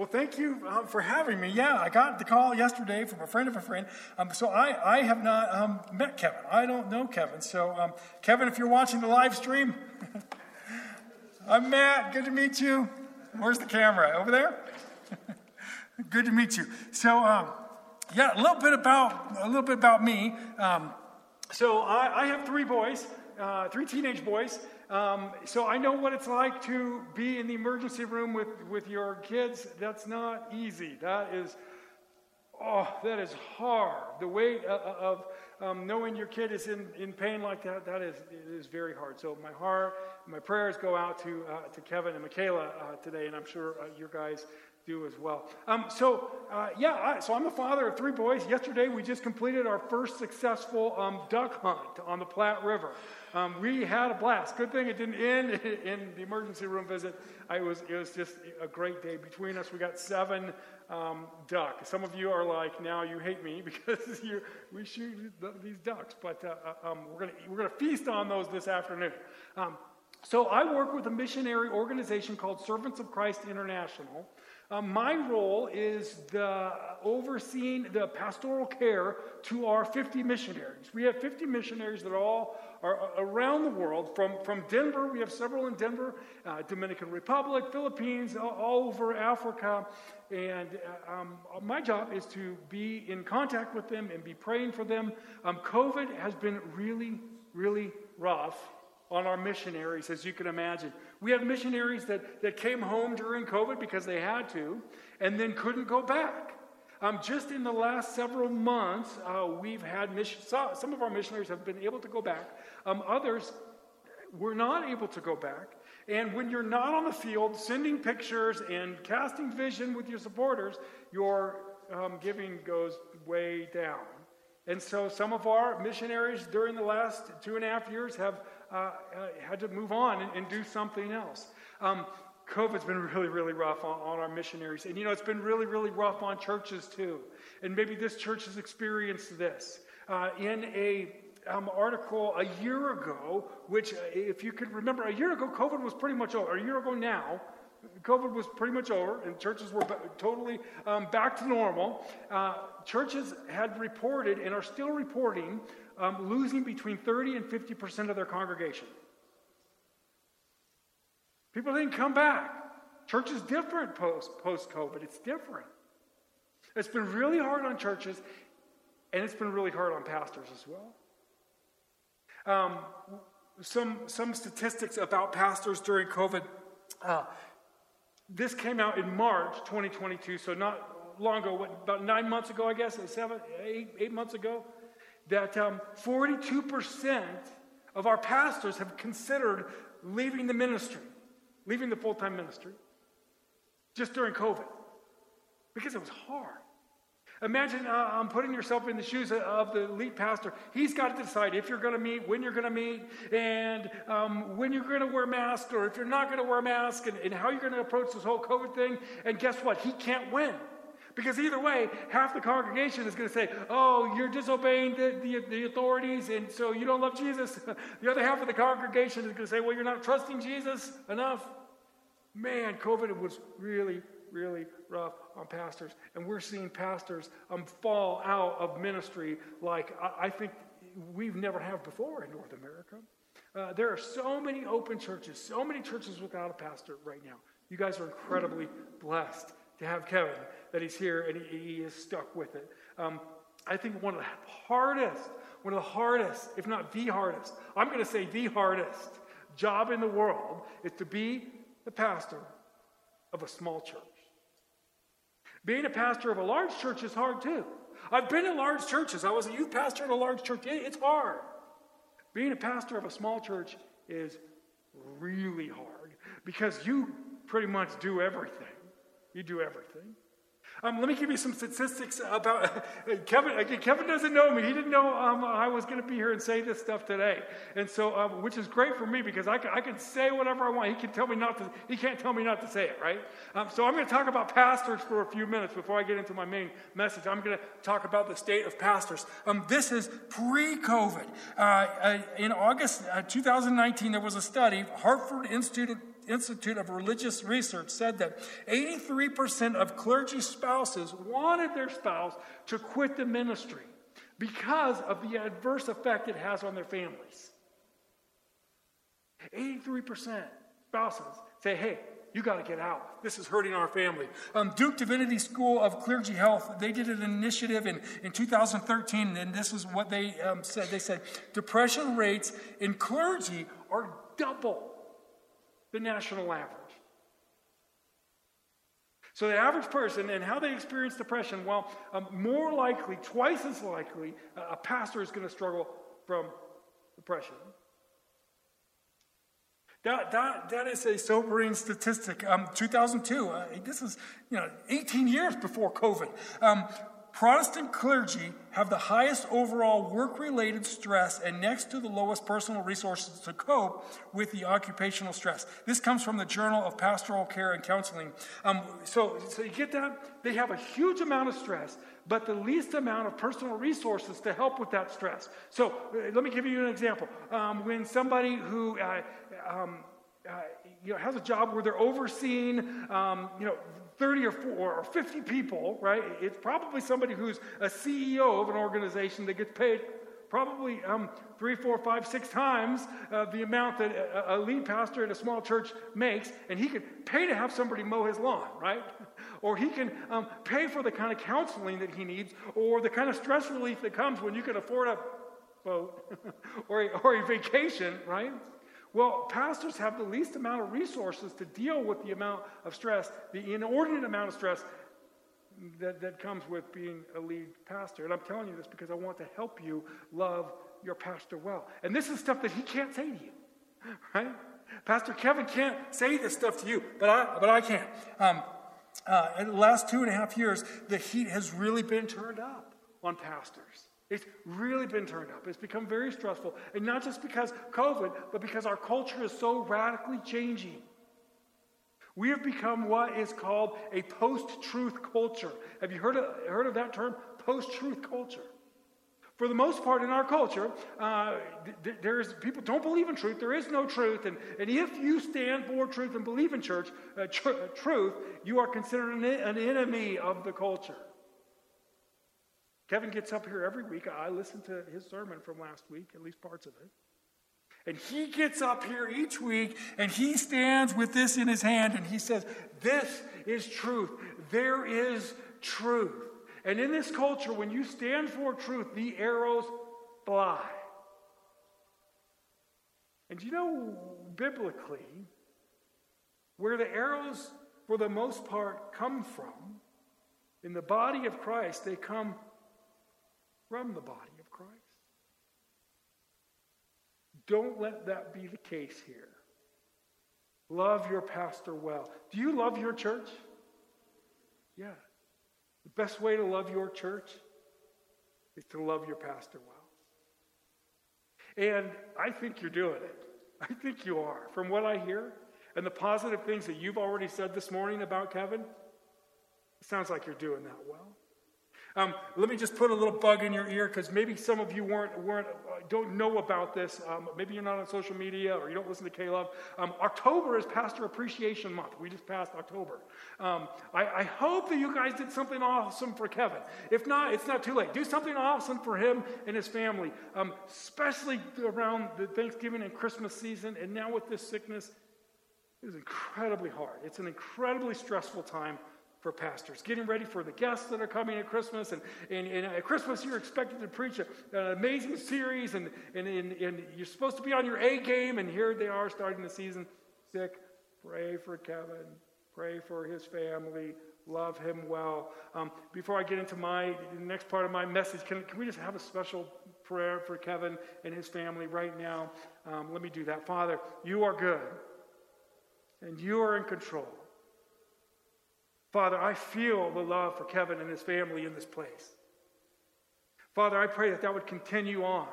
Well, thank you um, for having me. Yeah, I got the call yesterday from a friend of a friend. Um, so I, I have not um, met Kevin. I don't know Kevin. So, um, Kevin, if you're watching the live stream, I'm Matt. Good to meet you. Where's the camera? Over there? Good to meet you. So, um, yeah, a little bit about a little bit about me. Um, so I, I, have three boys, uh, three teenage boys. Um, so I know what it's like to be in the emergency room with, with your kids. That's not easy. That is, oh, that is hard. The weight of, um, knowing your kid is in, in pain like that, that is, is very hard. So my heart, my prayers go out to, uh, to Kevin and Michaela uh, today, and I'm sure uh, your guys do as well. Um, so, uh, yeah, I, so I'm a father of three boys. Yesterday, we just completed our first successful um, duck hunt on the Platte River. Um, we had a blast. Good thing it didn't end in the emergency room visit. I was, it was just a great day. Between us, we got seven um, duck. Some of you are like, now you hate me because you, we shoot these ducks, but uh, uh um, we're going we're gonna feast on those this afternoon. Um, so I work with a missionary organization called Servants of Christ International. Uh, my role is the overseeing the pastoral care to our 50 missionaries. We have 50 missionaries that are all are around the world. From, from Denver, we have several in Denver, uh, Dominican Republic, Philippines, all, all over Africa. And uh, um, my job is to be in contact with them and be praying for them. Um, COVID has been really, really rough on our missionaries, as you can imagine. We have missionaries that, that came home during COVID because they had to and then couldn't go back. Um, just in the last several months, uh, we've had mission, some of our missionaries have been able to go back. Um, others were not able to go back. And when you're not on the field sending pictures and casting vision with your supporters, your um, giving goes way down. And so some of our missionaries during the last two and a half years have uh, uh, had to move on and, and do something else. Um, COVID's been really, really rough on, on, our missionaries. And you know, it's been really, really rough on churches too. And maybe this church has experienced this. Uh, in a um, article a year ago, which, uh, if you could remember, a year ago, COVID was pretty much over. A year ago now, COVID was pretty much over, and churches were totally um, back to normal. Uh, churches had reported and are still reporting um, losing between 30 and 50% of their congregation. People didn't come back. Church is different post post COVID. It's different. It's been really hard on churches, and it's been really hard on pastors as well. Um, some some statistics about pastors during COVID. Uh, this came out in March 2022, so not long ago. What, about nine months ago, I guess, seven, eight, eight months ago that um, 42% of our pastors have considered leaving the ministry, leaving the full time ministry, just during COVID, because it was hard. Imagine uh, um, putting yourself in the shoes of the lead pastor. He's got to decide if you're going to meet, when you're going to meet, and um, when you're going to wear a mask, or if you're not going to wear a mask, and, and how you're going to approach this whole COVID thing. And guess what? He can't win. Because either way, half the congregation is going to say, Oh, you're disobeying the, the, the, authorities, and so you don't love Jesus. the other half of the congregation is going to say, Well, you're not trusting Jesus enough. Man, COVID was really, really rough on pastors. And we're seeing pastors um, fall out of ministry like I, I think we've never have before in North America. Uh, there are so many open churches, so many churches without a pastor right now. You guys are incredibly blessed to have Kevin that he's here and he, he is stuck with it. Um, I think one of the hardest, one of the hardest, if not the hardest, I'm going to say the hardest job in the world is to be the pastor of a small church. Being a pastor of a large church is hard too. I've been in large churches. I was a youth pastor in a large church. It's hard. Being a pastor of a small church is really hard because you pretty much do everything. You do everything. Um, let me give you some statistics about Kevin. Kevin doesn't know me. He didn't know um, I was going to be here and say this stuff today, and so um, which is great for me because I can, I can say whatever I want. He can tell me not to. He can't tell me not to say it, right? Um, so I'm going to talk about pastors for a few minutes before I get into my main message. I'm going to talk about the state of pastors. Um, this is pre-COVID. Uh, uh, in August uh, 2019, there was a study, Hartford Institute Institute of Religious Research said that 83% of clergy spouses wanted their spouse to quit the ministry because of the adverse effect it has on their families. 83% spouses say, hey, you got to get out. This is hurting our family. Um, Duke Divinity School of Clergy Health, they did an initiative in, in 2013, and this is what they um, said. They said depression rates in clergy are double the national average. So, the average person and how they experience depression, well, um, more likely, twice as likely, a pastor is going to struggle from depression. That, that, that is a sobering statistic. Um, 2002, uh, this is you know 18 years before COVID. Um, Protestant clergy have the highest overall work related stress and next to the lowest personal resources to cope with the occupational stress. This comes from the Journal of Pastoral Care and Counseling. Um, so, so you get that? They have a huge amount of stress, but the least amount of personal resources to help with that stress. So uh, let me give you an example. Um, when somebody who uh, um, uh, you know, has a job where they're overseeing, um, you know, 30 or, 4 or 50 people, right? It's probably somebody who's a CEO of an organization that gets paid probably um, three, four, five, six times uh, the amount that a, a, lead pastor in a small church makes, and he could pay to have somebody mow his lawn, right? Or he can um, pay for the kind of counseling that he needs, or the kind of stress relief that comes when you can afford a boat or, a, or a vacation, right? Well, pastors have the least amount of resources to deal with the amount of stress, the inordinate amount of stress that, that comes with being a lead pastor. And I'm telling you this because I want to help you love your pastor well. And this is stuff that he can't say to you, right? Pastor Kevin can't say this stuff to you, but I, but I can. Um, uh, in the last two and a half years, the heat has really been turned up on pastors. It's really been turned up. It's become very stressful. And not just because COVID, but because our culture is so radically changing. We have become what is called a post truth culture. Have you heard of, heard of that term? Post truth culture. For the most part, in our culture, uh, th- there's people don't believe in truth. There is no truth, and, and if you stand for truth and believe in church uh, tr- truth, you are considered an, an enemy of the culture. Kevin gets up here every week. I listen to his sermon from last week, at least parts of it. And he gets up here each week and he stands with this in his hand and he says, This is truth. There is truth. And in this culture, when you stand for truth, the arrows fly. And you know, biblically, where the arrows, for the most part, come from, in the body of Christ, they come from the body of Christ. Don't let that be the case here. Love your pastor well. Do you love your church? Yeah. The best way to love your church is to love your pastor well. And I think you're doing it. I think you are. From what I hear and the positive things that you've already said this morning about Kevin, it sounds like you're doing that well. Um, let me just put a little bug in your ear because maybe some of you weren't, weren't uh, don't know about this. Um, maybe you're not on social media or you don't listen to K-LOVE. Um, October is Pastor Appreciation Month. We just passed October. Um, I, I, hope that you guys did something awesome for Kevin. If not, it's not too late. Do something awesome for him and his family, um, especially around the Thanksgiving and Christmas season. And now with this sickness, it is incredibly hard. It's an incredibly stressful time for pastors, getting ready for the guests that are coming at Christmas. And, and, and at Christmas, you're expected to preach a, an amazing series, and, and, and, and you're supposed to be on your A game, and here they are starting the season sick. Pray for Kevin, pray for his family, love him well. Um, before I get into my next part of my message, can, can we just have a special prayer for Kevin and his family right now? Um, let me do that. Father, you are good, and you are in control. Father, I feel the love for Kevin and his family in this place. Father, I pray that that would continue on.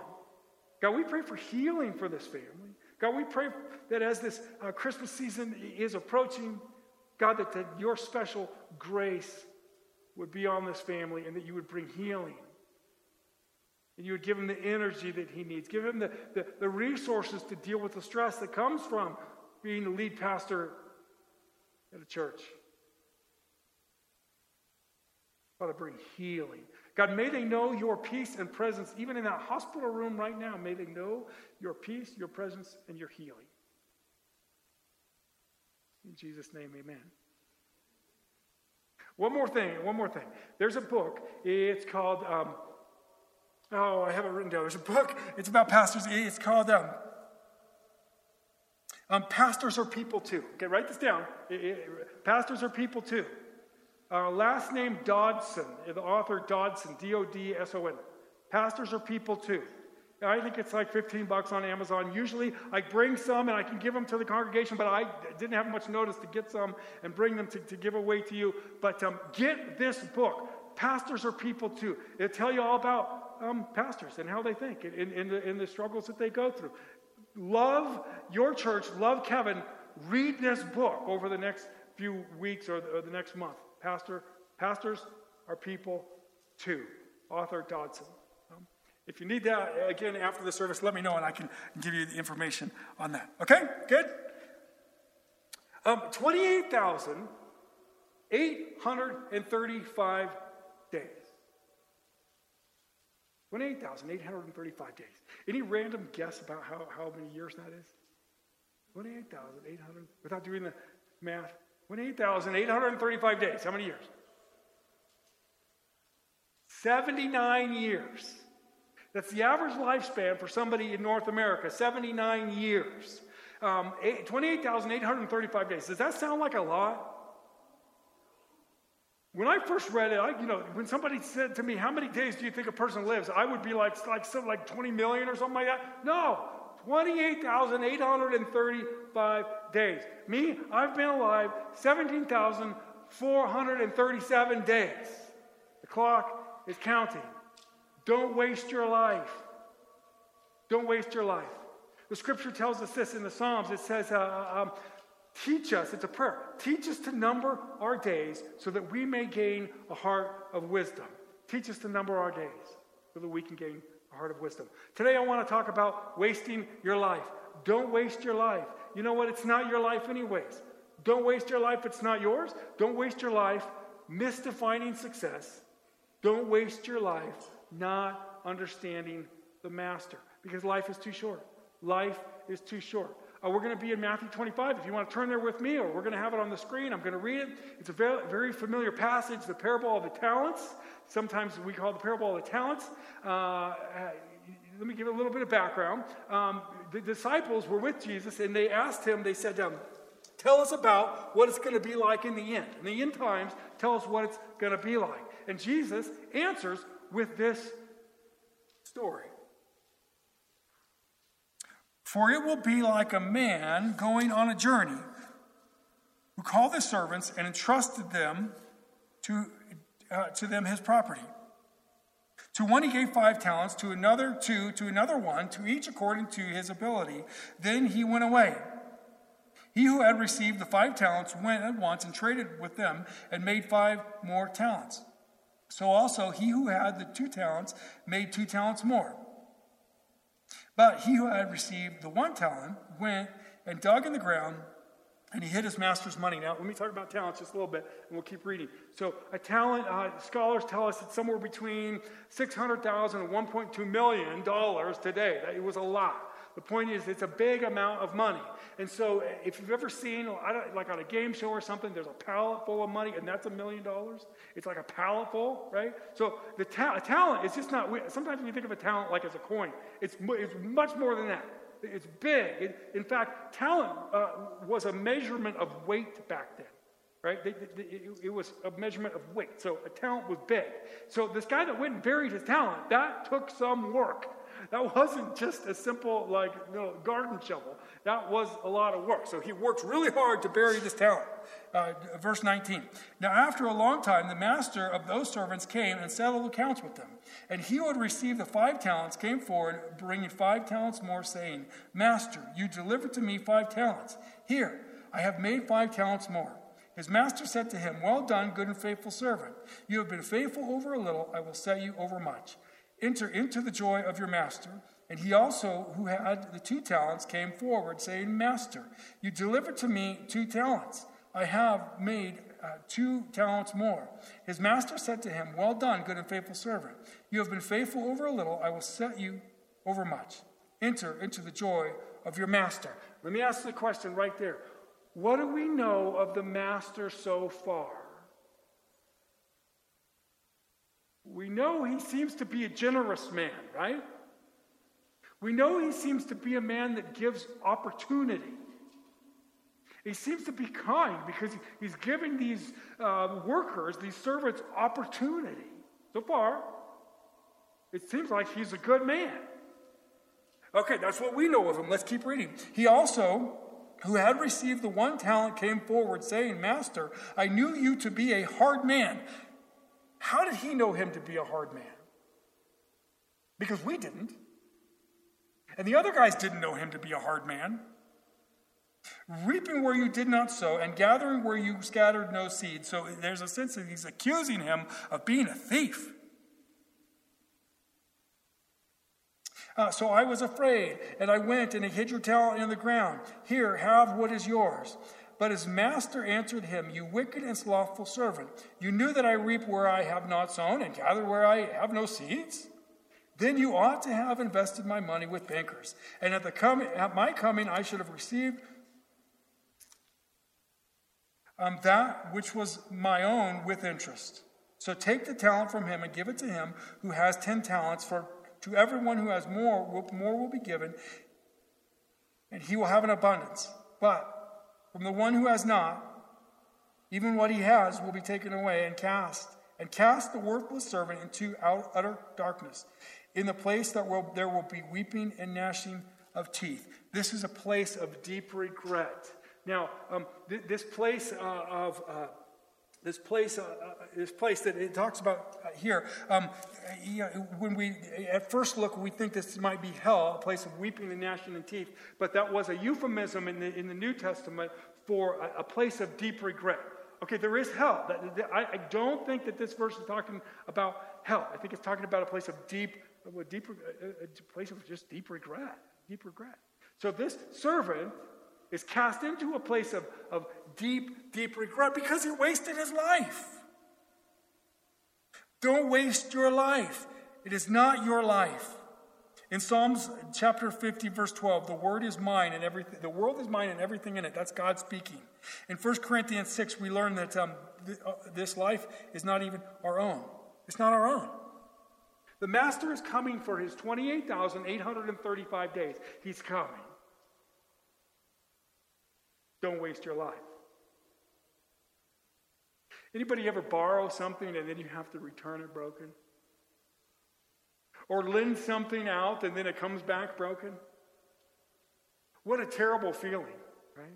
God, we pray for healing for this family. God, we pray that as this uh, Christmas season is approaching, God, that, that your special grace would be on this family and that you would bring healing. And you would give him the energy that he needs. Give him the, the, the resources to deal with the stress that comes from being the lead pastor at a church. Father, bring healing. God, may they know your peace and presence, even in that hospital room right now. May they know your peace, your presence, and your healing. In Jesus' name, amen. One more thing, one more thing. There's a book. It's called, um, oh, I have it written down. There's a book. It's about pastors. It's called um, um, Pastors Are People Too. Okay, write this down. It, it, pastors are people too. Uh, last name Dodson, the author Dodson, D O D S O N. Pastors are people too. I think it's like 15 bucks on Amazon. Usually I bring some and I can give them to the congregation, but I didn't have much notice to get some and bring them to, to give away to you. But um, get this book. Pastors are people too. It'll tell you all about um, pastors and how they think and, in, in, the, in the struggles that they go through. Love your church, love Kevin. Read this book over the next few weeks or the, or the next month. Pastor, pastors are people too. Author Dodson. Um, if you need that again after the service, let me know and I can give you the information on that. Okay, good. Um, 28,835 days. 28,835 days. Any random guess about how, how many years that is? 28,800, without doing the math, 28,835 days. How many years? 79 years. That's the average lifespan for somebody in North America, 79 years. Um, 28,835 days. Does that sound like a lot? When I first read it, I, you know, when somebody said to me, "How many days do you think a person lives?" I would be like, like something like 20 million or something like that. No, 28,835 days. Me, I've been alive 17,437 days. The clock is counting. Don't waste your life. Don't waste your life. The scripture tells us this in the Psalms. It says, uh, uh um, Teach us, it's a prayer, teach us to number our days so that we may gain a heart of wisdom. Teach us to number our days so that we can gain heart of wisdom. Today, I want to talk about wasting your life. Don't waste your life. You know what? It's not your life, anyways. Don't waste your life. It's not yours. Don't waste your life misdefining success. Don't waste your life not understanding the master because life is too short. Life is too short. Uh, we're going to be in Matthew 25. If you want to turn there with me, or we're going to have it on the screen, I'm going to read it. It's a very, very familiar passage, the parable of the talents. Sometimes we call the parable of the talents. Uh, uh, let me give a little bit of background. Um, the disciples were with Jesus, and they asked him, they said, um, Tell us about what it's going to be like in the end. In the end times, tell us what it's going to be like. And Jesus answers with this story. For it will be like a man going on a journey who called his servants and entrusted them to, uh, to them his property. To one he gave five talents, to another two, to another one, to each according to his ability. Then he went away. He who had received the five talents went at once and traded with them and made five more talents. So also he who had the two talents made two talents more. But he who had received the one talent went and dug in the ground and he hid his master's money. Now, let me talk about talents just a little bit, and we'll keep reading. So, a talent, uh, scholars tell us it's somewhere between 600,000 and 1.2 million dollars today. That it was a lot. The point is, it's a big amount of money. And so, if you've ever seen, like on a game show or something, there's a pallet full of money, and that's a million dollars. It's like a pallet full, right? So, the ta- talent is just not, sometimes we think of a talent like as a coin. It's, it's much more than that. It's big. It, in fact, talent uh, was a measurement of weight back then right? it, was a measurement of weight. So a talent was big. So this guy that went and buried his talent, that took some work. That wasn't just a simple, like, you know, garden shovel. That was a lot of work. So he worked really hard to bury this talent. Uh, verse 19. Now, after a long time, the master of those servants came and settled accounts with them. And he who had received the five talents came forward, bringing five talents more, saying, Master, you delivered to me five talents. Here, I have made five talents more. His master said to him, Well done, good and faithful servant. You have been faithful over a little, I will set you over much. Enter into the joy of your master. And he also, who had the two talents, came forward, saying, Master, you delivered to me two talents. I have made uh, two talents more. His master said to him, Well done, good and faithful servant. You have been faithful over a little, I will set you over much. Enter into the joy of your master. Let me ask the question right there. What do we know of the master so far? We know he seems to be a generous man, right? We know he seems to be a man that gives opportunity. He seems to be kind because he's giving these uh, workers, these servants, opportunity. So far, it seems like he's a good man. Okay, that's what we know of him. Let's keep reading. He also, who had received the one talent, came forward, saying, Master, I knew you to be a hard man. How did he know him to be a hard man? Because we didn't. And the other guys didn't know him to be a hard man. Reaping where you did not sow, and gathering where you scattered no seed. So there's a sense that he's accusing him of being a thief. Uh, so I was afraid, and I went and I hid your talent in the ground. Here, have what is yours. But his master answered him, You wicked and slothful servant, you knew that I reap where I have not sown, and gather where I have no seeds? Then you ought to have invested my money with bankers, and at, the coming, at my coming I should have received um, that which was my own with interest. So take the talent from him and give it to him who has ten talents, for to everyone who has more, more will be given, and he will have an abundance. But from the one who has not, even what he has will be taken away and cast, and cast the worthless servant into utter darkness in the place that will, there will be weeping and gnashing of teeth. This is a place of deep regret. Now, um, th- this place uh, of uh, this place, uh, uh this place that it talks about uh, here. Um, you know, when we at first look, we think this might be hell, a place of weeping and gnashing of teeth. But that was a euphemism in the in the New Testament for a, a place of deep regret. Okay, there is hell. I, I don't think that this verse is talking about hell. I think it's talking about a place of deep a, deep, a, a place of just deep regret, deep regret. So this servant is cast into a place of, of deep, deep regret because he wasted his life. Don't waste your life. It is not your life. In Psalms chapter 50, verse 12, the word is mine and everything, the world is mine and everything in it. That's God speaking. In 1 Corinthians 6, we learn that um, th- uh, this life is not even our own. It's not our own. The master is coming for his 28,835 days. He's coming. Don't waste your life. Anybody ever borrow something and then you have to return it broken? Or lend something out and then it comes back broken? What a terrible feeling, right?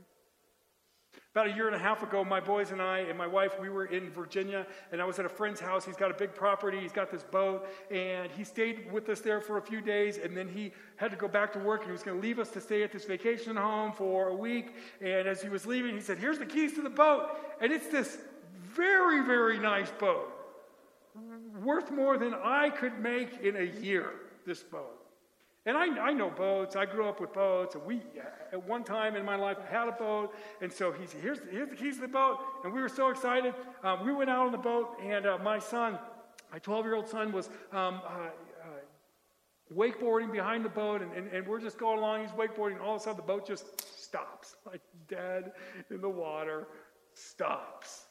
About a year and a half ago, my boys and I and my wife, we were in Virginia, and I was at a friend's house. He's got a big property, he's got this boat, and he stayed with us there for a few days, and then he had to go back to work, and he was going to leave us to stay at this vacation home for a week. And as he was leaving, he said, Here's the keys to the boat. And it's this very, very nice boat, worth more than I could make in a year, this boat. And I, I know boats. I grew up with boats. And we, at one time in my life, I had a boat. And so he said, here's, here's the keys to the boat. And we were so excited. Um, we went out on the boat, and uh, my son, my 12 year old son, was um, uh, uh, wakeboarding behind the boat. And, and, and, we're just going along. He's wakeboarding. And all of a sudden, the boat just stops, like dead in the water, stops.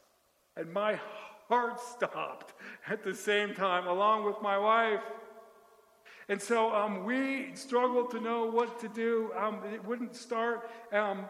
And my heart stopped at the same time, along with my wife. And so um, we struggled to know what to do. Um, it wouldn't start. Um,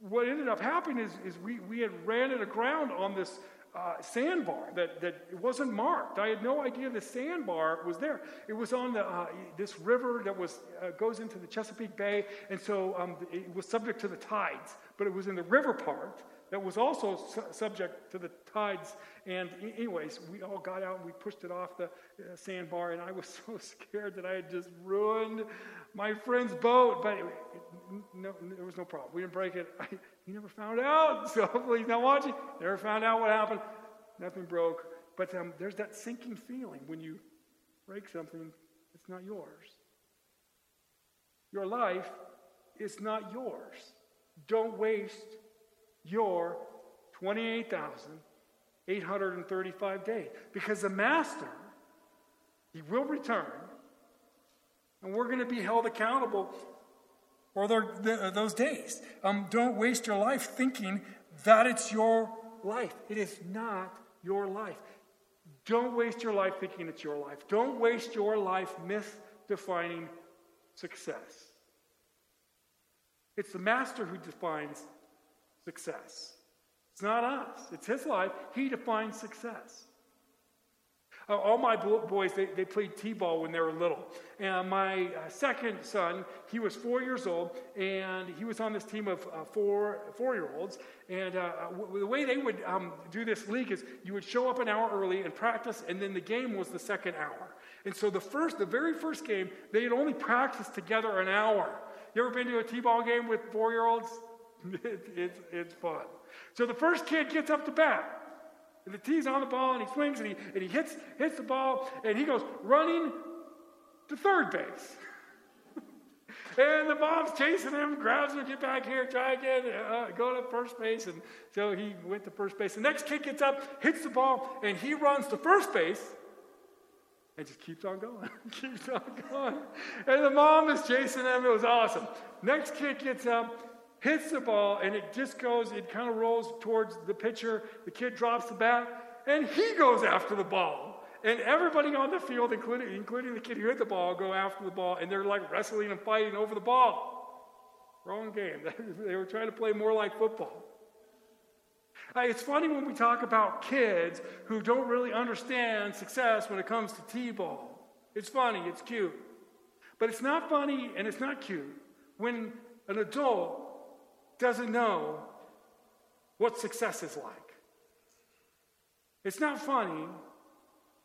what ended up happening is, is we, we had ran it aground on this uh, sandbar that, that it wasn't marked. I had no idea the sandbar was there. It was on the, uh, this river that was, uh, goes into the Chesapeake Bay, and so um, it was subject to the tides, but it was in the river part that was also su- subject to the tides. And, anyways, we all got out and we pushed it off the uh, sandbar, and I was so scared that I had just ruined my friend's boat. But it, it, no, there was no problem. We didn't break it. I, he never found out. So hopefully he's not watching. Never found out what happened. Nothing broke. But um, there's that sinking feeling when you break something that's not yours. Your life is not yours. Don't waste your 28,835 days because the master, he will return and we're going to be held accountable for the, those days. Um, don't waste your life thinking that it's your life. It is not your life. Don't waste your life thinking it's your life. Don't waste your life misdefining success. It's the master who defines success. It's not us, it's his life. He defines success. Uh, all my boys, they, they played t-ball when they were little. And my uh, second son, he was four years old, and he was on this team of uh, four four-year-olds. And uh, w- the way they would um, do this league is you would show up an hour early and practice, and then the game was the second hour. And so the first, the very first game, they had only practiced together an hour. You ever been to a t-ball game with four-year-olds? It, it's, it's fun. So the first kid gets up to bat. And the tee's on the ball, and he swings, and he, and he hits, hits the ball, and he goes running to third base. and the mom's chasing him, grabs him, get back here, try again, uh, go to first base. And so he went to first base. The next kid gets up, hits the ball, and he runs to first base and just keeps on going, keeps on going. And the mom is chasing him. It was awesome. Next kid gets up, hits the ball, and it just goes, it kind of rolls towards the pitcher. The kid drops the bat, and he goes after the ball. And everybody on the field, including, including the kid who hit the ball, go after the ball, and they're like wrestling and fighting over the ball. Wrong game. they were trying to play more like football. It's funny when we talk about kids who don't really understand success when it comes to T ball. It's funny, it's cute. But it's not funny and it's not cute when an adult doesn't know what success is like. It's not funny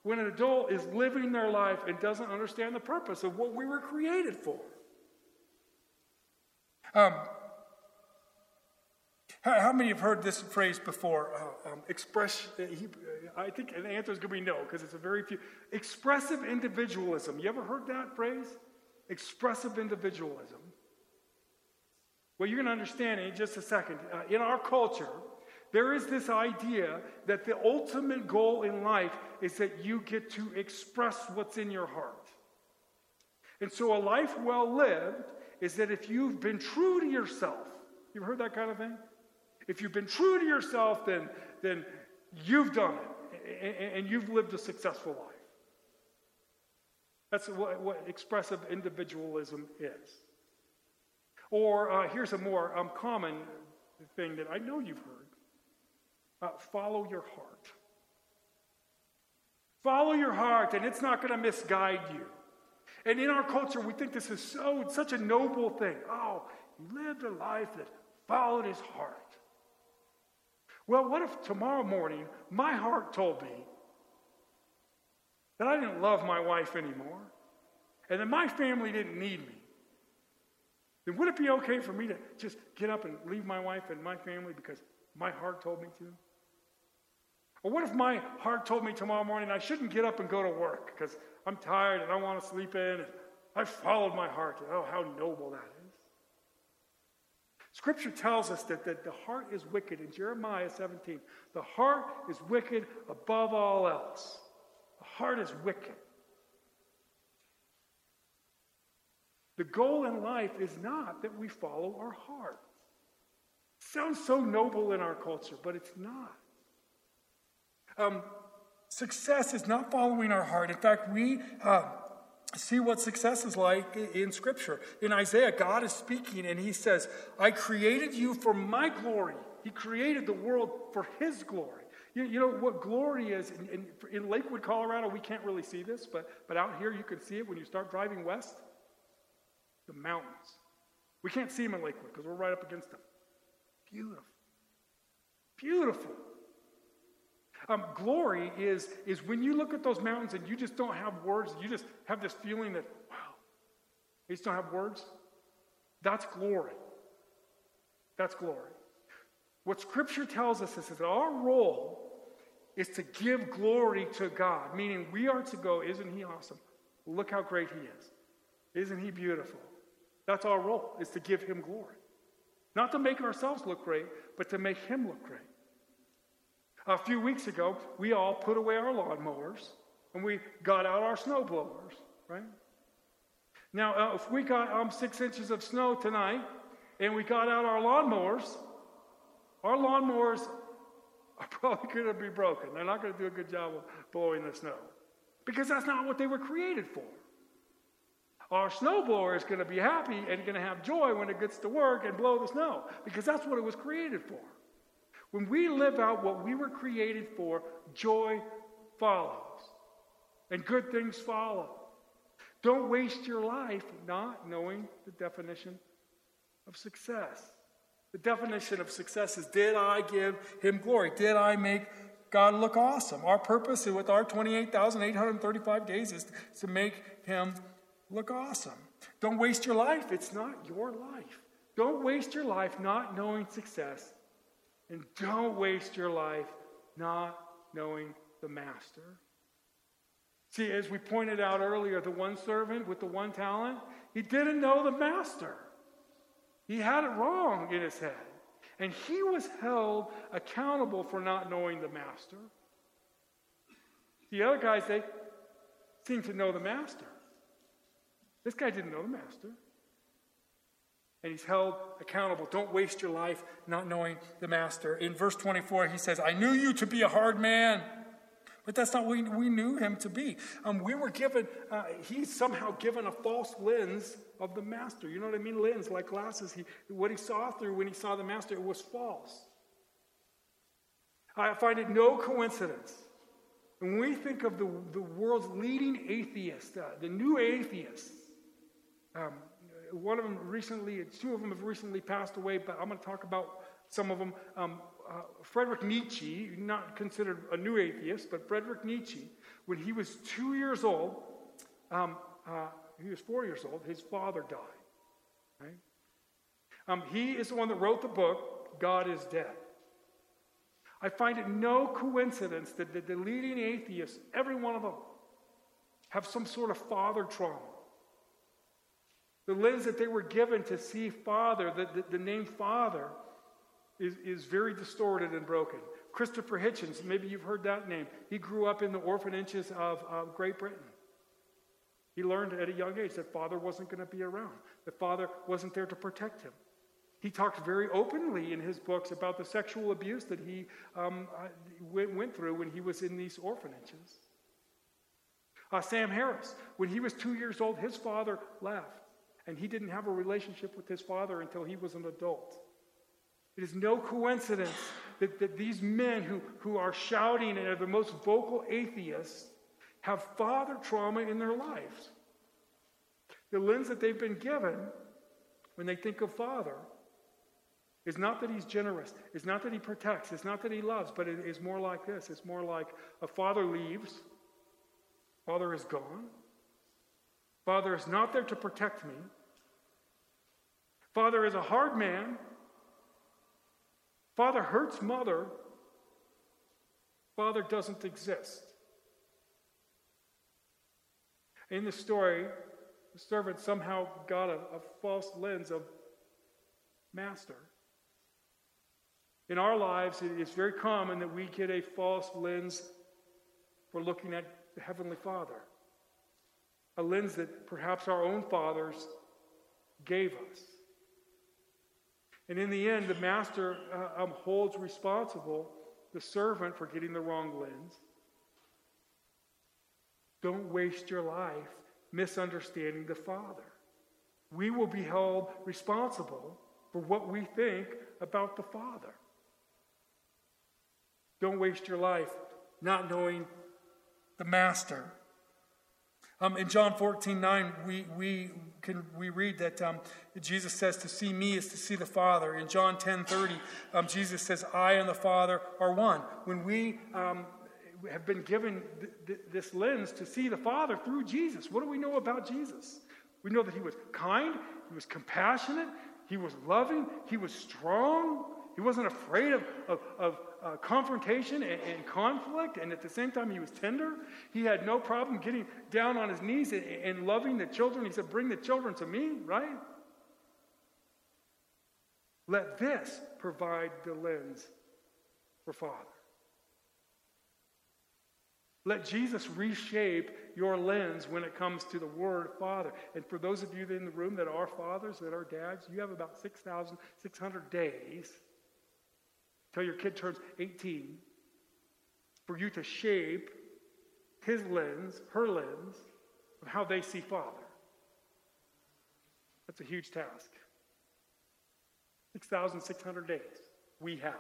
when an adult is living their life and doesn't understand the purpose of what we were created for. Um, how, how, many have heard this phrase before? Uh, um, express, uh, he, uh, I think the answer is going to be no, because it's a very few. Expressive individualism. You ever heard that phrase? Expressive individualism. Well, you're going to understand in just a second. Uh, in our culture, there is this idea that the ultimate goal in life is that you get to express what's in your heart. And so, a life well lived is that if you've been true to yourself, you've heard that kind of thing? If you've been true to yourself, then, then you've done it and you've lived a successful life. That's what, what expressive individualism is. Or uh, here's a more um, common thing that I know you've heard uh, follow your heart. Follow your heart, and it's not going to misguide you. And in our culture, we think this is so such a noble thing. Oh, he lived a life that followed his heart. Well, what if tomorrow morning my heart told me that I didn't love my wife anymore and that my family didn't need me? Then would it be okay for me to just get up and leave my wife and my family because my heart told me to? Or what if my heart told me tomorrow morning I shouldn't get up and go to work because I'm tired and I want to sleep in and I followed my heart. Oh, how noble that is. Scripture tells us that, that the heart is wicked in Jeremiah 17. The heart is wicked above all else. The heart is wicked. The goal in life is not that we follow our heart. Sounds so noble in our culture, but it's not. Um, success is not following our heart. In fact, we uh, see what success is like in Scripture. In Isaiah, God is speaking and he says, I created you for my glory. He created the world for his glory. You, you know what glory is? In, in, in Lakewood, Colorado, we can't really see this, but, but out here you can see it when you start driving west the mountains. We can't see them in Lakewood because we're right up against them. Beautiful. Beautiful. Um, glory is, is when you look at those mountains and you just don't have words, you just have this feeling that, wow, you just don't have words. That's glory. That's glory. What Scripture tells us is that our role is to give glory to God, meaning we are to go, isn't He awesome? Look how great He is. Isn't He beautiful? That's our role, is to give him glory. Not to make ourselves look great, but to make him look great. A few weeks ago, we all put away our lawnmowers and we got out our snow blowers, right? Now, uh, if we got um, six inches of snow tonight and we got out our lawnmowers, our lawnmowers are probably going to be broken. They're not going to do a good job of blowing the snow because that's not what they were created for. Our snowblower is going to be happy and going to have joy when it gets to work and blow the snow because that's what it was created for. When we live out what we were created for, joy follows and good things follow. Don't waste your life not knowing the definition of success. The definition of success is Did I give him glory? Did I make God look awesome? Our purpose with our 28,835 days is to make him look awesome. Don't waste your life. It's not your life. Don't waste your life not knowing success. And don't waste your life not knowing the master. See, as we pointed out earlier, the one servant with the one talent, he didn't know the master. He had it wrong in his head. And he was held accountable for not knowing the master. The other guys, they seemed to know the master. This guy didn't know the master. And he's held accountable. Don't waste your life not knowing the master. In verse 24, he says, I knew you to be a hard man. But that's not what we, knew him to be. Um, we were given, uh, he's somehow given a false lens of the master. You know what I mean? Lens, like glasses. He, what he saw through when he saw the master, it was false. I find it no coincidence. When we think of the, the world's leading atheists, uh, the new atheists, um, one of them recently, two of them have recently passed away, but I'm going to talk about some of them. Um, uh, Frederick Nietzsche, not considered a new atheist, but Frederick Nietzsche, when he was two years old, um, uh, he was four years old, his father died. Right? Um, he is the one that wrote the book, God is Dead. I find it no coincidence that the, the leading atheists, every one of them, have some sort of father trauma. The lens that they were given to see Father, the, the, the name Father, is, is very distorted and broken. Christopher Hitchens, maybe you've heard that name. He grew up in the orphanages of, of Great Britain. He learned at a young age that father wasn't going to be around, that father wasn't there to protect him. He talked very openly in his books about the sexual abuse that he um, uh, went, went, through when he was in these orphanages. Uh, Sam Harris, when he was two years old, his father left, and he didn't have a relationship with his father until he was an adult. It is no coincidence that, that these men who, who are shouting and are the most vocal atheists have father trauma in their lives. The lens that they've been given when they think of father is not that he's generous, it's not that he protects, it's not that he loves, but it is more like this. It's more like a father leaves, father is gone, father is not there to protect me, father is a hard man Father hurts mother. Father doesn't exist. In the story, the servant somehow got a, a false lens of master. In our lives, it is very common that we get a false lens for looking at the Heavenly Father, a lens that perhaps our own fathers gave us. And in the end, the master uh, um, holds responsible the servant for getting the wrong lens. Don't waste your life misunderstanding the Father. We will be held responsible for what we think about the Father. Don't waste your life not knowing the Master. Um, in John 14, 9, we, we, can, we read that um, Jesus says, To see me is to see the Father. In John 10, 30, um, Jesus says, I and the Father are one. When we um, have been given th- th- this lens to see the Father through Jesus, what do we know about Jesus? We know that he was kind, he was compassionate, he was loving, he was strong, he wasn't afraid of, of, of uh, confrontation and, and, conflict, and at the same time, he was tender. He had no problem getting down on his knees and, and, loving the children. He said, Bring the children to me, right? Let this provide the lens for Father. Let Jesus reshape your lens when it comes to the word Father. And for those of you in the room that are fathers, that are dads, you have about 6,600 days until your kid turns 18 for you to shape his lens, her lens, of how they see Father. That's a huge task. 6,600 days we have.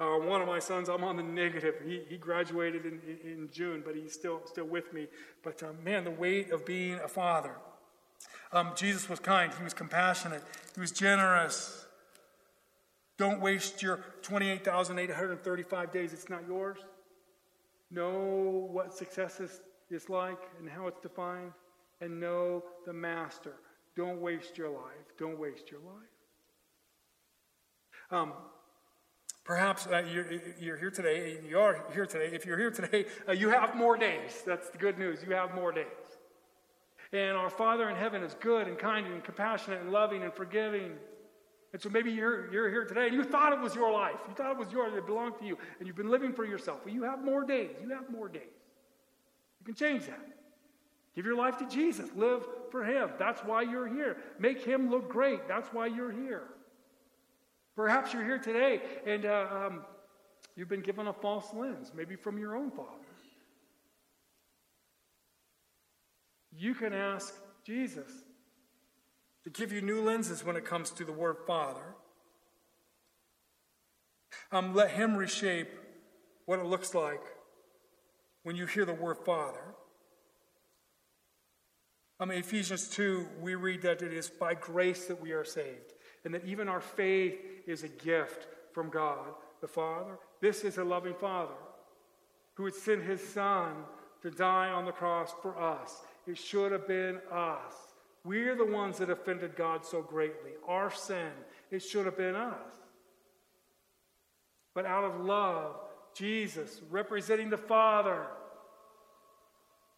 Uh, one of my sons, I'm on the negative. He, he graduated in, in, in June, but he's still, still with me. But uh, man, the weight of being a father. Um, Jesus was kind, he was compassionate, he was generous. Don't waste your 28,835 days, it's not yours. Know what success is, is like and how it's defined, and know the master. Don't waste your life. Don't waste your life. Um, Perhaps uh, you're, you're, here today, you are here today. If you're here today, uh, you have more days. That's the good news. You have more days. And our Father in heaven is good and kind and compassionate and loving and forgiving. And so maybe you're, you're here today and you thought it was your life. You thought it was yours, it belonged to you, and you've been living for yourself. Well, you have more days. You have more days. You can change that. Give your life to Jesus. Live for Him. That's why you're here. Make Him look great. That's why you're here. Perhaps you're here today and uh, um, you've been given a false lens, maybe from your own father. You can ask Jesus to give you new lenses when it comes to the word Father. Um, let Him reshape what it looks like when you hear the word Father. Um, Ephesians 2, we read that it is by grace that we are saved and that even our faith is a gift from God the Father. This is a loving Father who would send his Son to die on the cross for us. It should have been us. We're the ones that offended God so greatly. Our sin, it should have been us. But out of love, Jesus, representing the Father,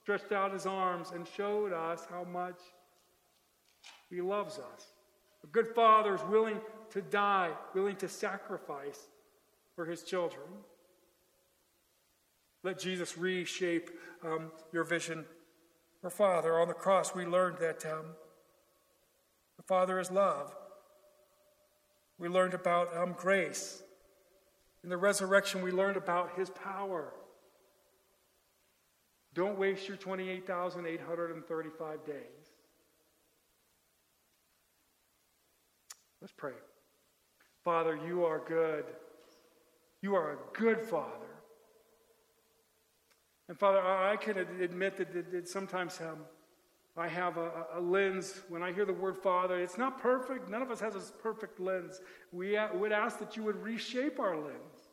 stretched out his arms and showed us how much he loves us. A good father is willing to die, willing to sacrifice for his children. Let Jesus reshape um, your vision for Father. On the cross, we learned that um, the Father is love. We learned about um, grace. In the resurrection, we learned about his power. Don't waste your 28,835 days. Let's pray. Father, you are good. You are a good Father. And Father, I can admit that, sometimes um, I have a, a, lens when I hear the word Father. It's not perfect. None of us has a perfect lens. We would ask that you would reshape our lens.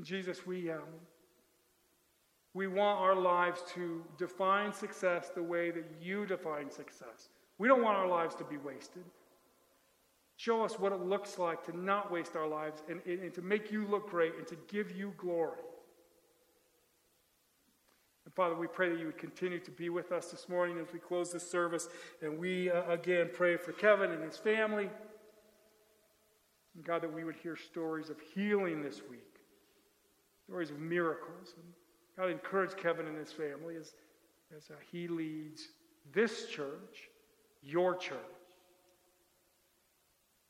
Jesus, we, um, we want our lives to define success the way that you define success. We don't want our lives to be wasted. Show us what it looks like to not waste our lives and, and, to make you look great and to give you glory. And Father, we pray that you would continue to be with us this morning as we close this service. And we uh, again pray for Kevin and his family. And God, that we would hear stories of healing this week, stories of miracles. And God, encourage Kevin and his family as, as uh, he leads this church, your church.